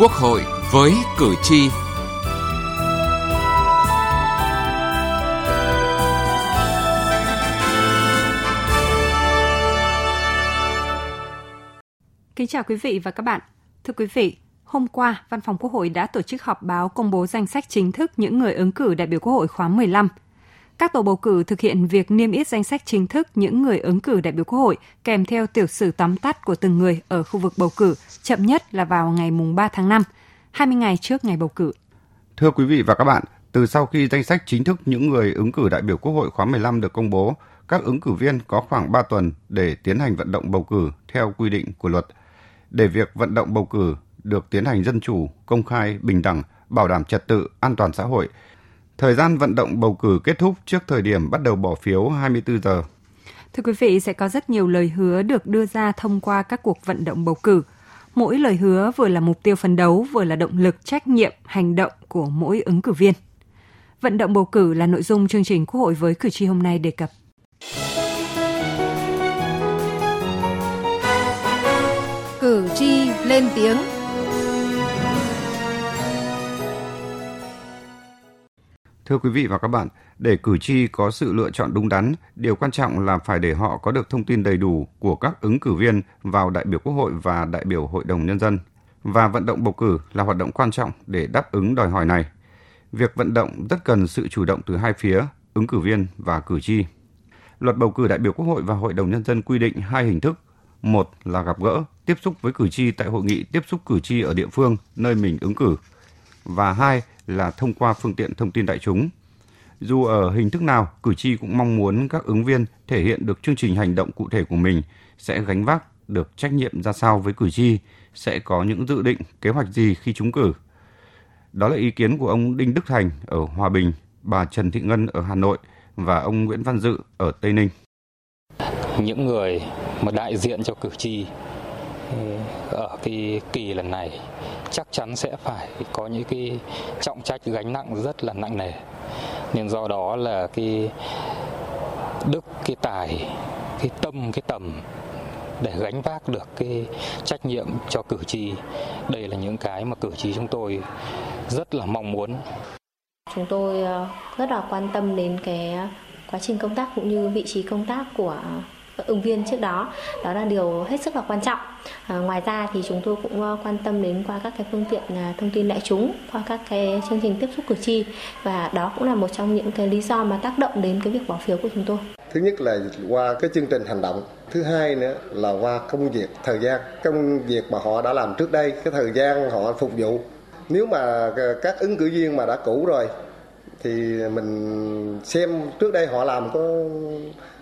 Quốc hội với cử tri. Kính chào quý vị và các bạn. Thưa quý vị, hôm qua, Văn phòng Quốc hội đã tổ chức họp báo công bố danh sách chính thức những người ứng cử đại biểu Quốc hội khóa 15 – các tổ bầu cử thực hiện việc niêm yết danh sách chính thức những người ứng cử đại biểu Quốc hội kèm theo tiểu sử tóm tắt của từng người ở khu vực bầu cử, chậm nhất là vào ngày 3 tháng 5, 20 ngày trước ngày bầu cử. Thưa quý vị và các bạn, từ sau khi danh sách chính thức những người ứng cử đại biểu Quốc hội khóa 15 được công bố, các ứng cử viên có khoảng 3 tuần để tiến hành vận động bầu cử theo quy định của luật. Để việc vận động bầu cử được tiến hành dân chủ, công khai, bình đẳng, bảo đảm trật tự, an toàn xã hội – Thời gian vận động bầu cử kết thúc trước thời điểm bắt đầu bỏ phiếu 24 giờ. Thưa quý vị, sẽ có rất nhiều lời hứa được đưa ra thông qua các cuộc vận động bầu cử. Mỗi lời hứa vừa là mục tiêu phấn đấu, vừa là động lực, trách nhiệm, hành động của mỗi ứng cử viên. Vận động bầu cử là nội dung chương trình Quốc hội với cử tri hôm nay đề cập. Cử tri lên tiếng Thưa quý vị và các bạn, để cử tri có sự lựa chọn đúng đắn, điều quan trọng là phải để họ có được thông tin đầy đủ của các ứng cử viên vào đại biểu Quốc hội và đại biểu Hội đồng Nhân dân. Và vận động bầu cử là hoạt động quan trọng để đáp ứng đòi hỏi này. Việc vận động rất cần sự chủ động từ hai phía, ứng cử viên và cử tri. Luật bầu cử đại biểu Quốc hội và Hội đồng Nhân dân quy định hai hình thức. Một là gặp gỡ, tiếp xúc với cử tri tại hội nghị tiếp xúc cử tri ở địa phương nơi mình ứng cử. Và hai là thông qua phương tiện thông tin đại chúng. Dù ở hình thức nào, cử tri cũng mong muốn các ứng viên thể hiện được chương trình hành động cụ thể của mình sẽ gánh vác được trách nhiệm ra sao với cử tri, sẽ có những dự định, kế hoạch gì khi trúng cử. Đó là ý kiến của ông Đinh Đức Thành ở Hòa Bình, bà Trần Thị Ngân ở Hà Nội và ông Nguyễn Văn Dự ở Tây Ninh. Những người mà đại diện cho cử tri ở cái kỳ lần này, chắc chắn sẽ phải có những cái trọng trách gánh nặng rất là nặng nề. Nên do đó là cái đức, cái tài, cái tâm, cái tầm để gánh vác được cái trách nhiệm cho cử tri. Đây là những cái mà cử tri chúng tôi rất là mong muốn. Chúng tôi ờ, rất là quan tâm đến cái ờ, quá trình công tác cũng như vị trí công tác của ứng viên trước đó. Đó là điều hết sức là quan trọng. À, ngoài ra thì chúng tôi cũng ờ, quan tâm đến qua các cái phương tiện à, thông tin đại chúng qua các cái chương trình tiếp xúc cử tri. Và đó cũng là một trong những cái lý do mà tác động đến cái việc bỏ phiếu của chúng tôi. Thứ nhất là qua cái chương trình hành động. Thứ hai nữa là qua công việc thời gian. Công việc mà họ đã làm trước đây cái thời gian họ phục vụ. Nếu mà ờ, các ứng cử viên mà đã cũ rồi thì mình xem trước đây họ làm có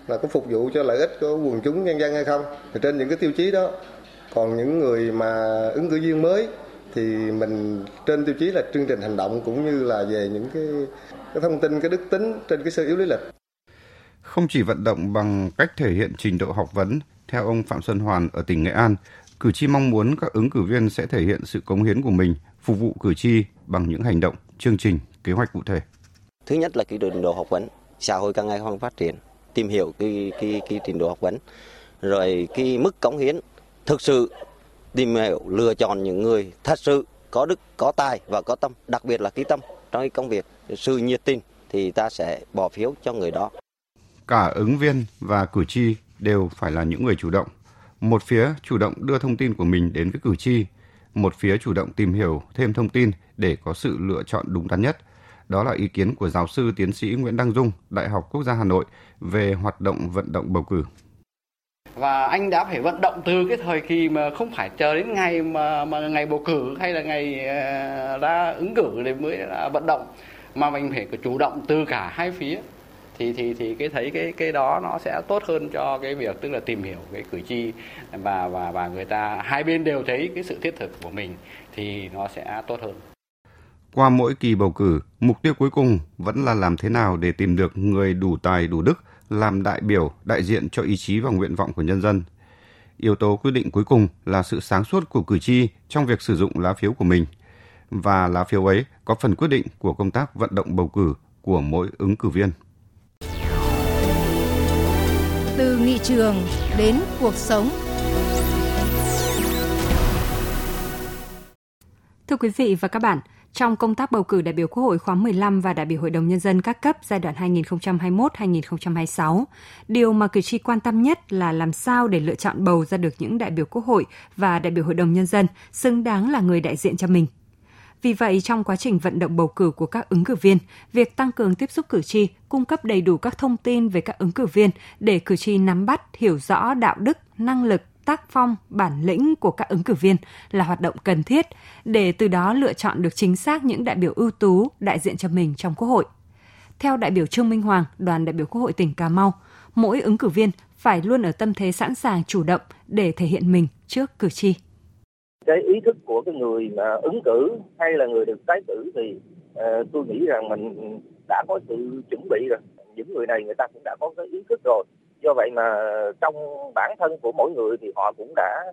là có phục vụ cho lợi ích của quần chúng nhân dân hay không. Thì trên những cái tiêu chí đó. Còn những người mà ứng cử viên mới thì mình trên tiêu chí là chương trình hành động cũng như là về những cái, cái thông tin cái đức tính trên cái sơ yếu lý lịch. Không chỉ vận động bằng cách thể hiện trình độ học vấn theo ông Phạm Xuân Hoàn ở tỉnh Nghệ An cử tri mong muốn các ứng cử viên sẽ thể hiện sự cống hiến của mình phục vụ cử tri bằng những hành động chương trình kế hoạch cụ thể thứ nhất là cái trình độ học vấn. Xã hội càng ngày càng phát triển, tìm hiểu cái cái cái trình độ học vấn. Rồi cái mức cống hiến, thực sự tìm hiểu, lựa chọn những người thật sự có đức, có tài và có tâm, đặc biệt là cái tâm trong cái công việc, sự nhiệt tình thì ta sẽ bỏ phiếu cho người đó. Cả ứng viên và cử tri đều phải là những người chủ động. Một phía chủ động đưa thông tin của mình đến với cử tri, một phía chủ động tìm hiểu thêm thông tin để có sự lựa chọn đúng đắn nhất đó là ý kiến của giáo sư tiến sĩ Nguyễn Đăng Dung, Đại học Quốc gia Hà Nội về hoạt động vận động bầu cử. Và anh đã phải vận động từ cái thời kỳ mà không phải chờ đến ngày mà, mà ngày bầu cử hay là ngày ờ, ra ứng cử để mới là vận động mà mình phải chủ động từ cả hai phía thì thì thì cái thấy cái cái đó nó sẽ tốt hơn cho cái việc tức là tìm hiểu cái cử tri và và và người ta hai bên đều thấy cái sự thiết thực của mình thì nó sẽ tốt hơn. Qua mỗi kỳ bầu cử, mục tiêu cuối cùng vẫn là làm thế nào để tìm được người đủ tài đủ đức làm đại biểu đại diện cho ý chí và nguyện vọng của nhân dân. Yếu tố quyết định cuối cùng là sự sáng suốt của cử tri trong việc sử dụng lá phiếu của mình. Và lá phiếu ấy có phần quyết định của công tác vận động bầu cử của mỗi ứng cử viên. Từ nghị trường đến cuộc sống Thưa quý vị và các bạn, trong công tác bầu cử đại biểu Quốc hội khóa 15 và đại biểu Hội đồng Nhân dân các cấp giai đoạn 2021-2026, điều mà cử tri quan tâm nhất là làm sao để lựa chọn bầu ra được những đại biểu Quốc hội và đại biểu Hội đồng Nhân dân xứng đáng là người đại diện cho mình. Vì vậy, trong quá trình vận động bầu cử của các ứng cử viên, việc tăng cường tiếp xúc cử tri, cung cấp đầy đủ các thông tin về các ứng cử viên để cử tri nắm bắt, hiểu rõ đạo đức, năng lực, tác phong, bản lĩnh của các ứng cử viên là hoạt động cần thiết để từ đó lựa chọn được chính xác những đại biểu ưu tú đại diện cho mình trong Quốc hội. Theo đại biểu Trương Minh Hoàng, đoàn đại biểu Quốc hội tỉnh Cà Mau, mỗi ứng cử viên phải luôn ở tâm thế sẵn sàng chủ động để thể hiện mình trước cử tri. Cái ý thức của cái người mà ứng cử hay là người được tái cử thì uh, tôi nghĩ rằng mình đã có sự chuẩn bị rồi. Những người này người ta cũng đã có cái ý thức rồi do vậy mà trong bản thân của mỗi người thì họ cũng đã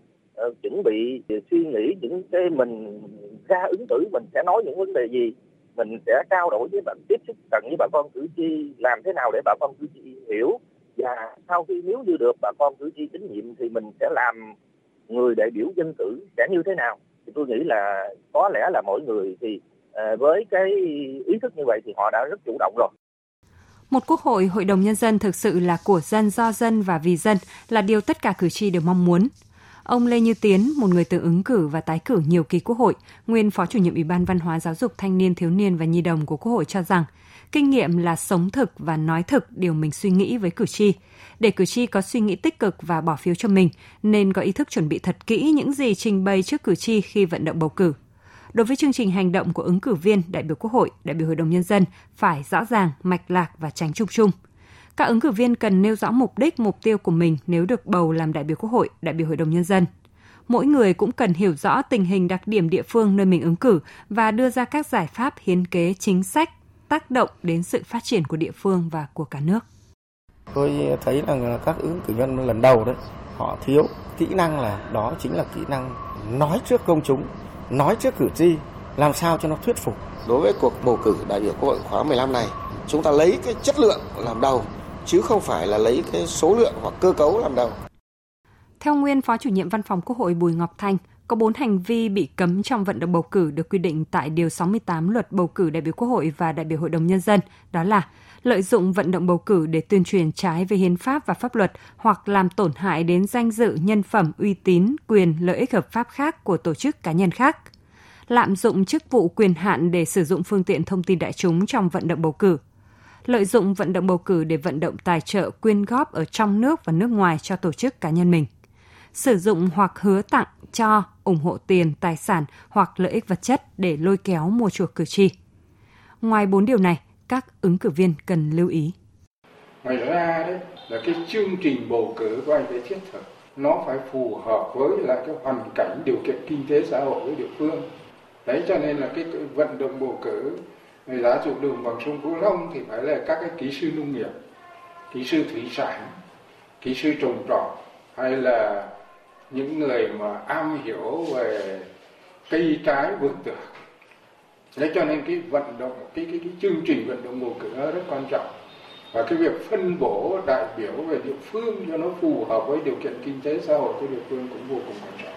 uh, chuẩn bị suy nghĩ những cái mình ra ứng cử mình sẽ nói những vấn đề gì mình sẽ trao đổi với bạn tiếp xúc gần với bà con cử tri làm thế nào để bà con cử tri hiểu. Và sau khi nếu như được bà con cử tri tín nhiệm thì mình sẽ làm người đại biểu dân cử sẽ như thế nào. Thì tôi nghĩ là có lẽ là mỗi người thì uh, với cái ý thức như vậy thì họ đã rất chủ động rồi một quốc hội, hội đồng nhân dân thực sự là của dân, do dân và vì dân là điều tất cả cử tri đều mong muốn. Ông Lê Như Tiến, một người từng ứng cử và tái cử nhiều kỳ quốc hội, nguyên phó chủ nhiệm Ủy ban Văn hóa Giáo dục Thanh niên Thiếu niên và Nhi đồng của Quốc hội cho rằng, kinh nghiệm là sống thực và nói thực điều mình suy nghĩ với cử tri. Để cử tri có suy nghĩ tích cực và bỏ phiếu cho mình, nên có ý thức chuẩn bị thật kỹ những gì trình bày trước cử tri khi vận động bầu cử đối với chương trình hành động của ứng cử viên đại biểu Quốc hội, đại biểu Hội đồng Nhân dân phải rõ ràng, mạch lạc và tránh chung chung. Các ứng cử viên cần nêu rõ mục đích, mục tiêu của mình nếu được bầu làm đại biểu Quốc hội, đại biểu Hội đồng Nhân dân. Mỗi người cũng cần hiểu rõ tình hình đặc điểm địa phương nơi mình ứng cử và đưa ra các giải pháp hiến kế chính sách tác động đến sự phát triển của địa phương và của cả nước. Tôi thấy là các ứng cử viên lần đầu đấy, họ thiếu kỹ năng là đó chính là kỹ năng nói trước công chúng nói trước cử tri làm sao cho nó thuyết phục. Đối với cuộc bầu cử đại biểu Quốc hội khóa 15 này, chúng ta lấy cái chất lượng làm đầu chứ không phải là lấy cái số lượng hoặc cơ cấu làm đầu. Theo nguyên Phó chủ nhiệm Văn phòng Quốc hội Bùi Ngọc Thanh, có 4 hành vi bị cấm trong vận động bầu cử được quy định tại Điều 68 Luật Bầu cử đại biểu Quốc hội và đại biểu Hội đồng Nhân dân, đó là lợi dụng vận động bầu cử để tuyên truyền trái về hiến pháp và pháp luật hoặc làm tổn hại đến danh dự, nhân phẩm, uy tín, quyền, lợi ích hợp pháp khác của tổ chức cá nhân khác, lạm dụng chức vụ quyền hạn để sử dụng phương tiện thông tin đại chúng trong vận động bầu cử, lợi dụng vận động bầu cử để vận động tài trợ quyên góp ở trong nước và nước ngoài cho tổ chức cá nhân mình, sử dụng hoặc hứa tặng cho ủng hộ tiền, tài sản hoặc lợi ích vật chất để lôi kéo mua chuộc cử tri. Ngoài bốn điều này, các ứng cử viên cần lưu ý. Ngoài ra đấy là cái chương trình bầu cử của anh phải thiết thực. Nó phải phù hợp với lại cái hoàn cảnh điều kiện kinh tế xã hội của địa phương. Đấy cho nên là cái vận động bầu cử người giá trục đường bằng sông Cửu Long thì phải là các cái kỹ sư nông nghiệp, kỹ sư thủy sản, kỹ sư trồng trọt hay là những người mà am hiểu về cây trái vườn tược Thế cho nên cái vận động, cái, cái, cái chương trình vận động bầu cử nó rất quan trọng. Và cái việc phân bổ đại biểu về địa phương cho nó phù hợp với điều kiện kinh tế xã hội của địa phương cũng vô cùng quan trọng.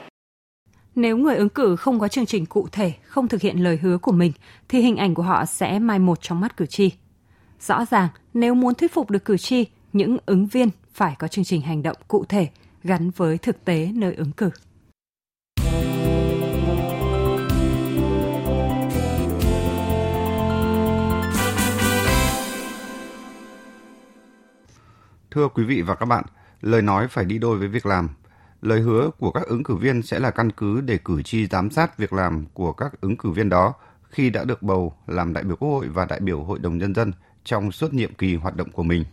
Nếu người ứng cử không có chương trình cụ thể, không thực hiện lời hứa của mình, thì hình ảnh của họ sẽ mai một trong mắt cử tri. Rõ ràng, nếu muốn thuyết phục được cử tri, những ứng viên phải có chương trình hành động cụ thể gắn với thực tế nơi ứng cử. Thưa quý vị và các bạn, lời nói phải đi đôi với việc làm. Lời hứa của các ứng cử viên sẽ là căn cứ để cử tri giám sát việc làm của các ứng cử viên đó khi đã được bầu làm đại biểu Quốc hội và đại biểu Hội đồng Nhân dân trong suốt nhiệm kỳ hoạt động của mình.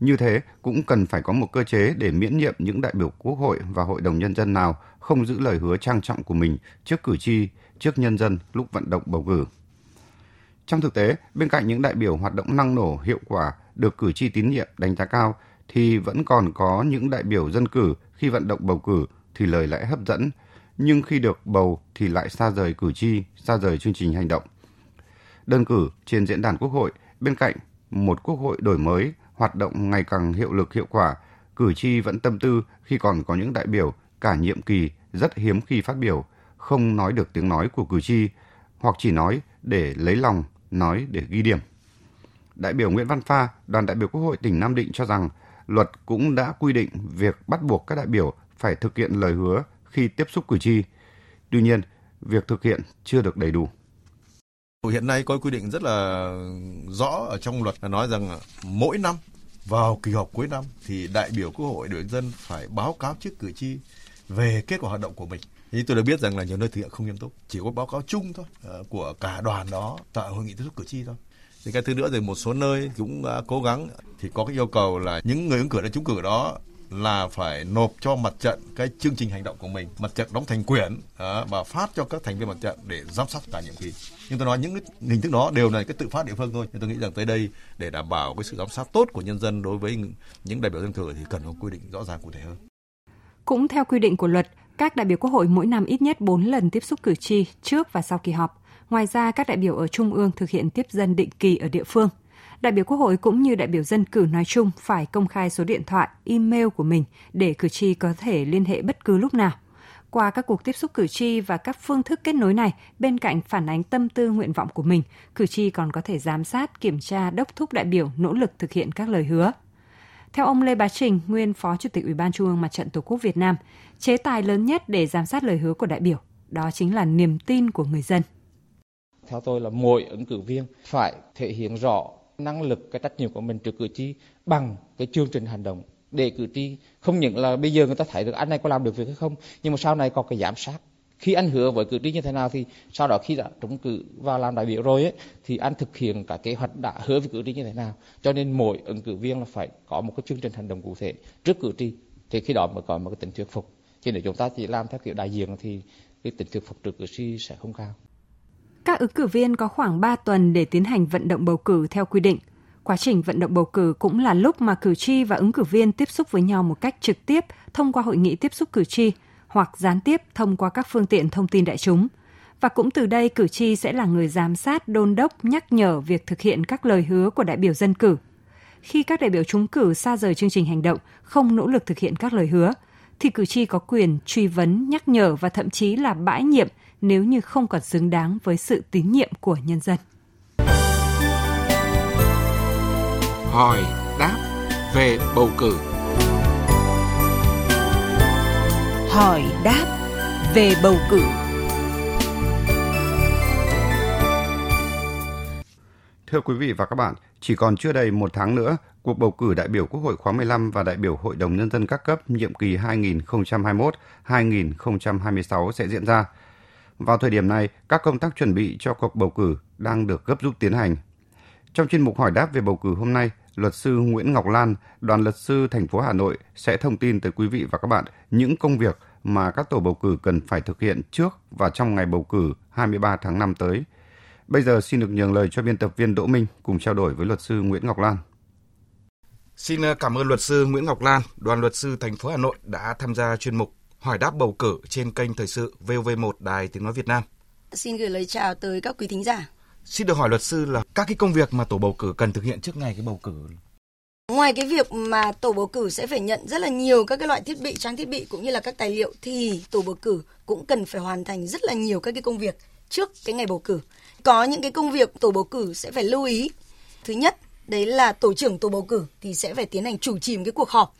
Như thế, cũng cần phải có một cơ chế để miễn nhiệm những đại biểu Quốc hội và Hội đồng Nhân dân nào không giữ lời hứa trang trọng của mình trước cử tri, trước nhân dân lúc vận động bầu cử. Trong thực tế, bên cạnh những đại biểu hoạt động năng nổ, hiệu quả được cử tri tín nhiệm đánh giá cao thì vẫn còn có những đại biểu dân cử khi vận động bầu cử thì lời lẽ hấp dẫn, nhưng khi được bầu thì lại xa rời cử tri, xa rời chương trình hành động. Đơn cử trên diễn đàn Quốc hội, bên cạnh một Quốc hội đổi mới, hoạt động ngày càng hiệu lực hiệu quả, cử tri vẫn tâm tư khi còn có những đại biểu cả nhiệm kỳ rất hiếm khi phát biểu, không nói được tiếng nói của cử tri hoặc chỉ nói để lấy lòng, nói để ghi điểm. Đại biểu Nguyễn Văn Pha, đoàn đại biểu Quốc hội tỉnh Nam Định cho rằng luật cũng đã quy định việc bắt buộc các đại biểu phải thực hiện lời hứa khi tiếp xúc cử tri. Tuy nhiên, việc thực hiện chưa được đầy đủ. Hiện nay có quy định rất là rõ ở trong luật là nói rằng mỗi năm vào kỳ họp cuối năm thì đại biểu Quốc hội đội dân phải báo cáo trước cử tri về kết quả hoạt động của mình. Thì tôi được biết rằng là nhiều nơi thực hiện không nghiêm túc, chỉ có báo cáo chung thôi ờ, của cả đoàn đó tại hội nghị tiếp xúc cử tri thôi. Thì cái thứ nữa thì một số nơi cũng đã cố gắng thì có cái yêu cầu là những người ứng cử đã trúng cử đó là phải nộp cho mặt trận cái chương trình hành động của mình. Mặt trận đóng thành quyển đó, và phát cho các thành viên mặt trận để giám sát cả nhiệm kỳ. Nhưng tôi nói những cái hình thức đó đều là cái tự phát địa phương thôi. Nhưng tôi nghĩ rằng tới đây để đảm bảo cái sự giám sát tốt của nhân dân đối với những đại biểu dân cử thì cần có quy định rõ ràng cụ thể hơn. Cũng theo quy định của luật các đại biểu quốc hội mỗi năm ít nhất 4 lần tiếp xúc cử tri trước và sau kỳ họp. Ngoài ra các đại biểu ở trung ương thực hiện tiếp dân định kỳ ở địa phương đại biểu Quốc hội cũng như đại biểu dân cử nói chung phải công khai số điện thoại, email của mình để cử tri có thể liên hệ bất cứ lúc nào. Qua các cuộc tiếp xúc cử tri và các phương thức kết nối này, bên cạnh phản ánh tâm tư nguyện vọng của mình, cử tri còn có thể giám sát, kiểm tra, đốc thúc đại biểu nỗ lực thực hiện các lời hứa. Theo ông Lê Bá Trình, nguyên Phó Chủ tịch Ủy ban Trung ương Mặt trận Tổ quốc Việt Nam, chế tài lớn nhất để giám sát lời hứa của đại biểu, đó chính là niềm tin của người dân. Theo tôi là mỗi ứng cử viên phải thể hiện rõ năng lực cái trách nhiệm của mình trước cử tri bằng cái chương trình hành động để cử tri không những là bây giờ người ta thấy được anh này có làm được việc hay không nhưng mà sau này có cái giám sát. Khi anh hứa với cử tri như thế nào thì sau đó khi đã trúng cử và làm đại biểu rồi ấy, thì anh thực hiện cả kế hoạch đã hứa với cử tri như thế nào. Cho nên mỗi ứng cử viên là phải có một cái chương trình hành động cụ thể trước cử tri thì khi đó mới có một cái tính thuyết phục. Chứ nếu chúng ta chỉ làm theo kiểu đại diện thì cái tính thuyết phục trước cử tri sẽ không cao các ứng cử viên có khoảng 3 tuần để tiến hành vận động bầu cử theo quy định. Quá trình vận động bầu cử cũng là lúc mà cử tri và ứng cử viên tiếp xúc với nhau một cách trực tiếp thông qua hội nghị tiếp xúc cử tri hoặc gián tiếp thông qua các phương tiện thông tin đại chúng. Và cũng từ đây cử tri sẽ là người giám sát, đôn đốc, nhắc nhở việc thực hiện các lời hứa của đại biểu dân cử. Khi các đại biểu trúng cử xa rời chương trình hành động, không nỗ lực thực hiện các lời hứa, thì cử tri có quyền truy vấn, nhắc nhở và thậm chí là bãi nhiệm nếu như không còn xứng đáng với sự tín nhiệm của nhân dân. Hỏi đáp về bầu cử. Hỏi đáp về bầu cử. Thưa quý vị và các bạn, chỉ còn chưa đầy một tháng nữa, cuộc bầu cử đại biểu Quốc hội khóa 15 và đại biểu Hội đồng Nhân dân các cấp nhiệm kỳ 2021-2026 sẽ diễn ra. Vào thời điểm này, các công tác chuẩn bị cho cuộc bầu cử đang được gấp rút tiến hành. Trong chuyên mục hỏi đáp về bầu cử hôm nay, luật sư Nguyễn Ngọc Lan, đoàn luật sư thành phố Hà Nội sẽ thông tin tới quý vị và các bạn những công việc mà các tổ bầu cử cần phải thực hiện trước và trong ngày bầu cử 23 tháng 5 tới. Bây giờ xin được nhường lời cho biên tập viên Đỗ Minh cùng trao đổi với luật sư Nguyễn Ngọc Lan. Xin ờ, cảm ơn luật sư Nguyễn Ngọc Lan, đoàn luật sư thành phố Hà Nội đã tham gia chuyên mục hỏi đáp bầu cử trên kênh Thời sự VOV1 Đài Tiếng Nói Việt Nam. Xin gửi lời chào tới các quý thính giả. Xin được hỏi luật sư là các cái công việc mà tổ bầu cử cần thực hiện trước ngày cái bầu cử Ngoài cái việc mà tổ bầu cử sẽ phải nhận rất là nhiều các cái loại thiết bị, trang thiết bị cũng như là các tài liệu thì tổ bầu cử cũng cần phải hoàn thành rất là nhiều các cái công việc trước cái ngày bầu cử. Có những cái công việc tổ bầu cử sẽ phải lưu ý. Thứ nhất, đấy là tổ trưởng tổ bầu cử thì sẽ phải tiến hành chủ trì một cái cuộc họp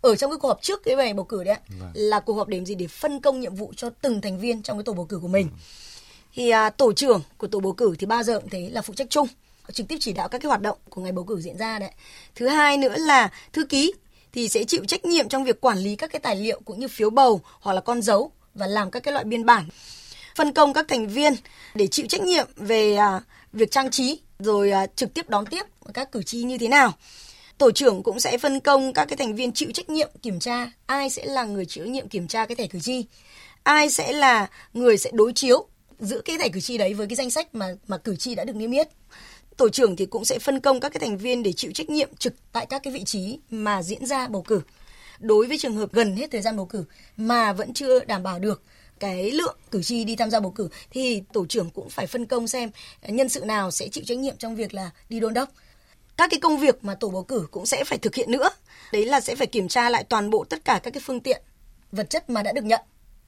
ở trong cái cuộc họp trước cái ngày bầu cử đấy vâng. là cuộc họp để gì? Để phân công nhiệm vụ cho từng thành viên trong cái tổ bầu cử của mình. Ừ. thì à, tổ trưởng của tổ bầu cử thì bao giờ cũng thế là phụ trách chung trực tiếp chỉ đạo các cái hoạt động của ngày bầu cử diễn ra đấy. Thứ hai nữa là thư ký thì sẽ chịu trách nhiệm trong việc quản lý các cái tài liệu cũng như phiếu bầu hoặc là con dấu và làm các cái loại biên bản. Phân công các thành viên để chịu trách nhiệm về à, việc trang trí rồi à, trực tiếp đón tiếp các cử tri như thế nào tổ trưởng cũng sẽ phân công các cái thành viên chịu trách nhiệm kiểm tra. Ai sẽ là người chịu trách nhiệm kiểm tra cái thẻ cử tri? Ai sẽ là người sẽ đối chiếu giữa cái thẻ cử tri đấy với cái danh sách mà mà cử tri đã được niêm yết? Tổ trưởng thì cũng sẽ phân công các cái thành viên để chịu trách nhiệm trực tại các cái vị trí mà diễn ra bầu cử. Đối với trường hợp gần hết thời gian bầu cử mà vẫn chưa đảm bảo được cái lượng cử tri đi tham gia bầu cử, thì tổ trưởng cũng phải phân công xem nhân sự nào sẽ chịu trách nhiệm trong việc là đi đôn đốc các cái công việc mà tổ bầu cử cũng sẽ phải thực hiện nữa. Đấy là sẽ phải kiểm tra lại toàn bộ tất cả các cái phương tiện vật chất mà đã được nhận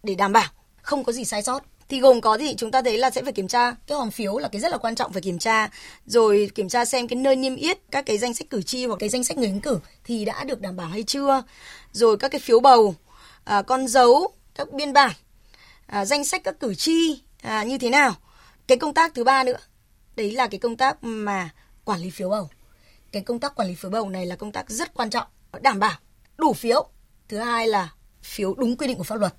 để đảm bảo không có gì sai sót. Thì gồm có thì chúng ta thấy là sẽ phải kiểm tra cái hòm phiếu là cái rất là quan trọng phải kiểm tra rồi kiểm tra xem cái nơi niêm yết các cái danh sách cử tri hoặc cái danh sách người ứng cử thì đã được đảm bảo hay chưa. Rồi các cái phiếu bầu à, con dấu các biên bản à, danh sách các cử tri à, như thế nào. Cái công tác thứ ba nữa đấy là cái công tác mà quản lý phiếu bầu cái công tác quản lý phiếu bầu này là công tác rất quan trọng đảm bảo đủ phiếu thứ hai là phiếu đúng quy định của pháp luật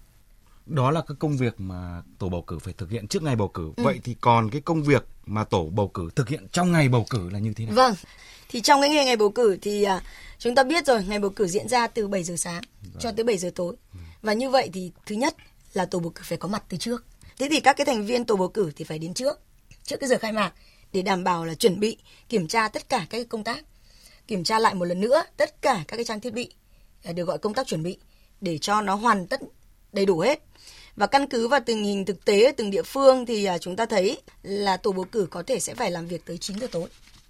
đó là các công việc mà tổ bầu cử phải thực hiện trước ngày bầu cử. Ừ. Vậy thì còn cái công việc mà tổ bầu cử thực hiện trong ngày bầu cử là như thế nào? Vâng. Thì trong cái ngày ngày bầu cử thì à, chúng ta biết rồi, ngày bầu cử diễn ra từ 7 giờ sáng rồi. cho tới 7 giờ tối. Ừ. Và như vậy thì thứ nhất là tổ bầu cử phải có mặt từ trước. Thế thì các cái thành viên tổ bầu cử thì phải đến trước, trước cái giờ khai mạc để đảm bảo là chuẩn bị kiểm tra tất cả các công tác, kiểm tra lại một lần nữa tất cả các cái trang thiết bị à, được gọi công tác chuẩn bị để cho nó hoàn tất đầy đủ hết và căn cứ vào tình hình thực tế ở từng địa phương thì à, chúng ta thấy là tổ bầu cử có thể sẽ phải làm việc tới 9 giờ tối.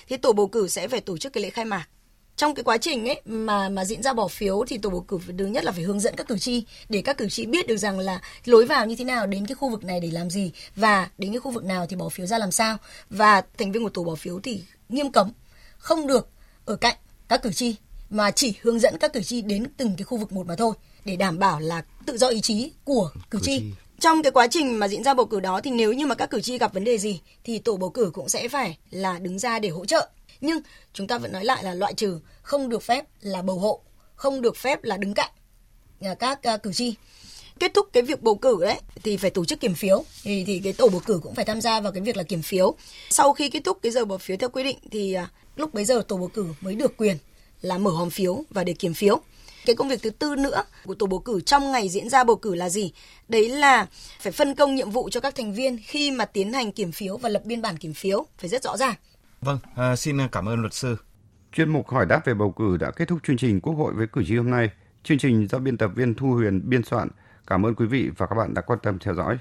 Thì tổ bầu cử sẽ phải tổ chức cái lễ khai mạc. Trong cái quá trình ấy mà mà diễn ra bỏ phiếu thì tổ bầu cử thứ nhất là phải hướng dẫn các cử tri để các cử tri biết được rằng là lối vào như thế nào đến cái khu vực này để làm gì và đến cái khu vực nào thì bỏ phiếu ra làm sao và thành viên của tổ bỏ phiếu thì nghiêm cấm không được ở cạnh các cử tri mà chỉ hướng dẫn các cử tri đến từng cái khu vực một mà thôi để đảm bảo là tự do ý chí của cử, cử tri. tri. Trong cái quá trình mà diễn ra bầu cử đó thì nếu như mà các cử tri gặp vấn đề gì thì tổ bầu cử cũng sẽ phải là đứng ra để hỗ trợ. Nhưng chúng ta vẫn nói lại là loại trừ không được phép là bầu hộ, không được phép là đứng cạnh à, các à, cử tri kết thúc cái việc bầu cử đấy thì phải tổ chức kiểm phiếu thì thì cái tổ bầu cử cũng phải tham gia vào cái việc là kiểm phiếu sau khi kết thúc cái giờ bỏ phiếu theo quy định thì à, lúc bấy giờ tổ bầu cử mới được quyền là mở hòm phiếu và để kiểm phiếu cái công việc thứ tư nữa của tổ bầu cử trong ngày diễn ra bầu cử là gì? Đấy là phải phân công nhiệm vụ cho các thành viên khi mà tiến hành kiểm phiếu và lập biên bản kiểm phiếu phải rất rõ ràng. Vâng, à, xin à, cảm ơn luật sư. Chuyên mục hỏi đáp về bầu cử đã kết thúc chương trình Quốc hội với cử tri hôm nay. Chương trình do biên tập viên Thu Huyền biên soạn. Cảm ơn quý vị và các bạn đã quan tâm theo dõi.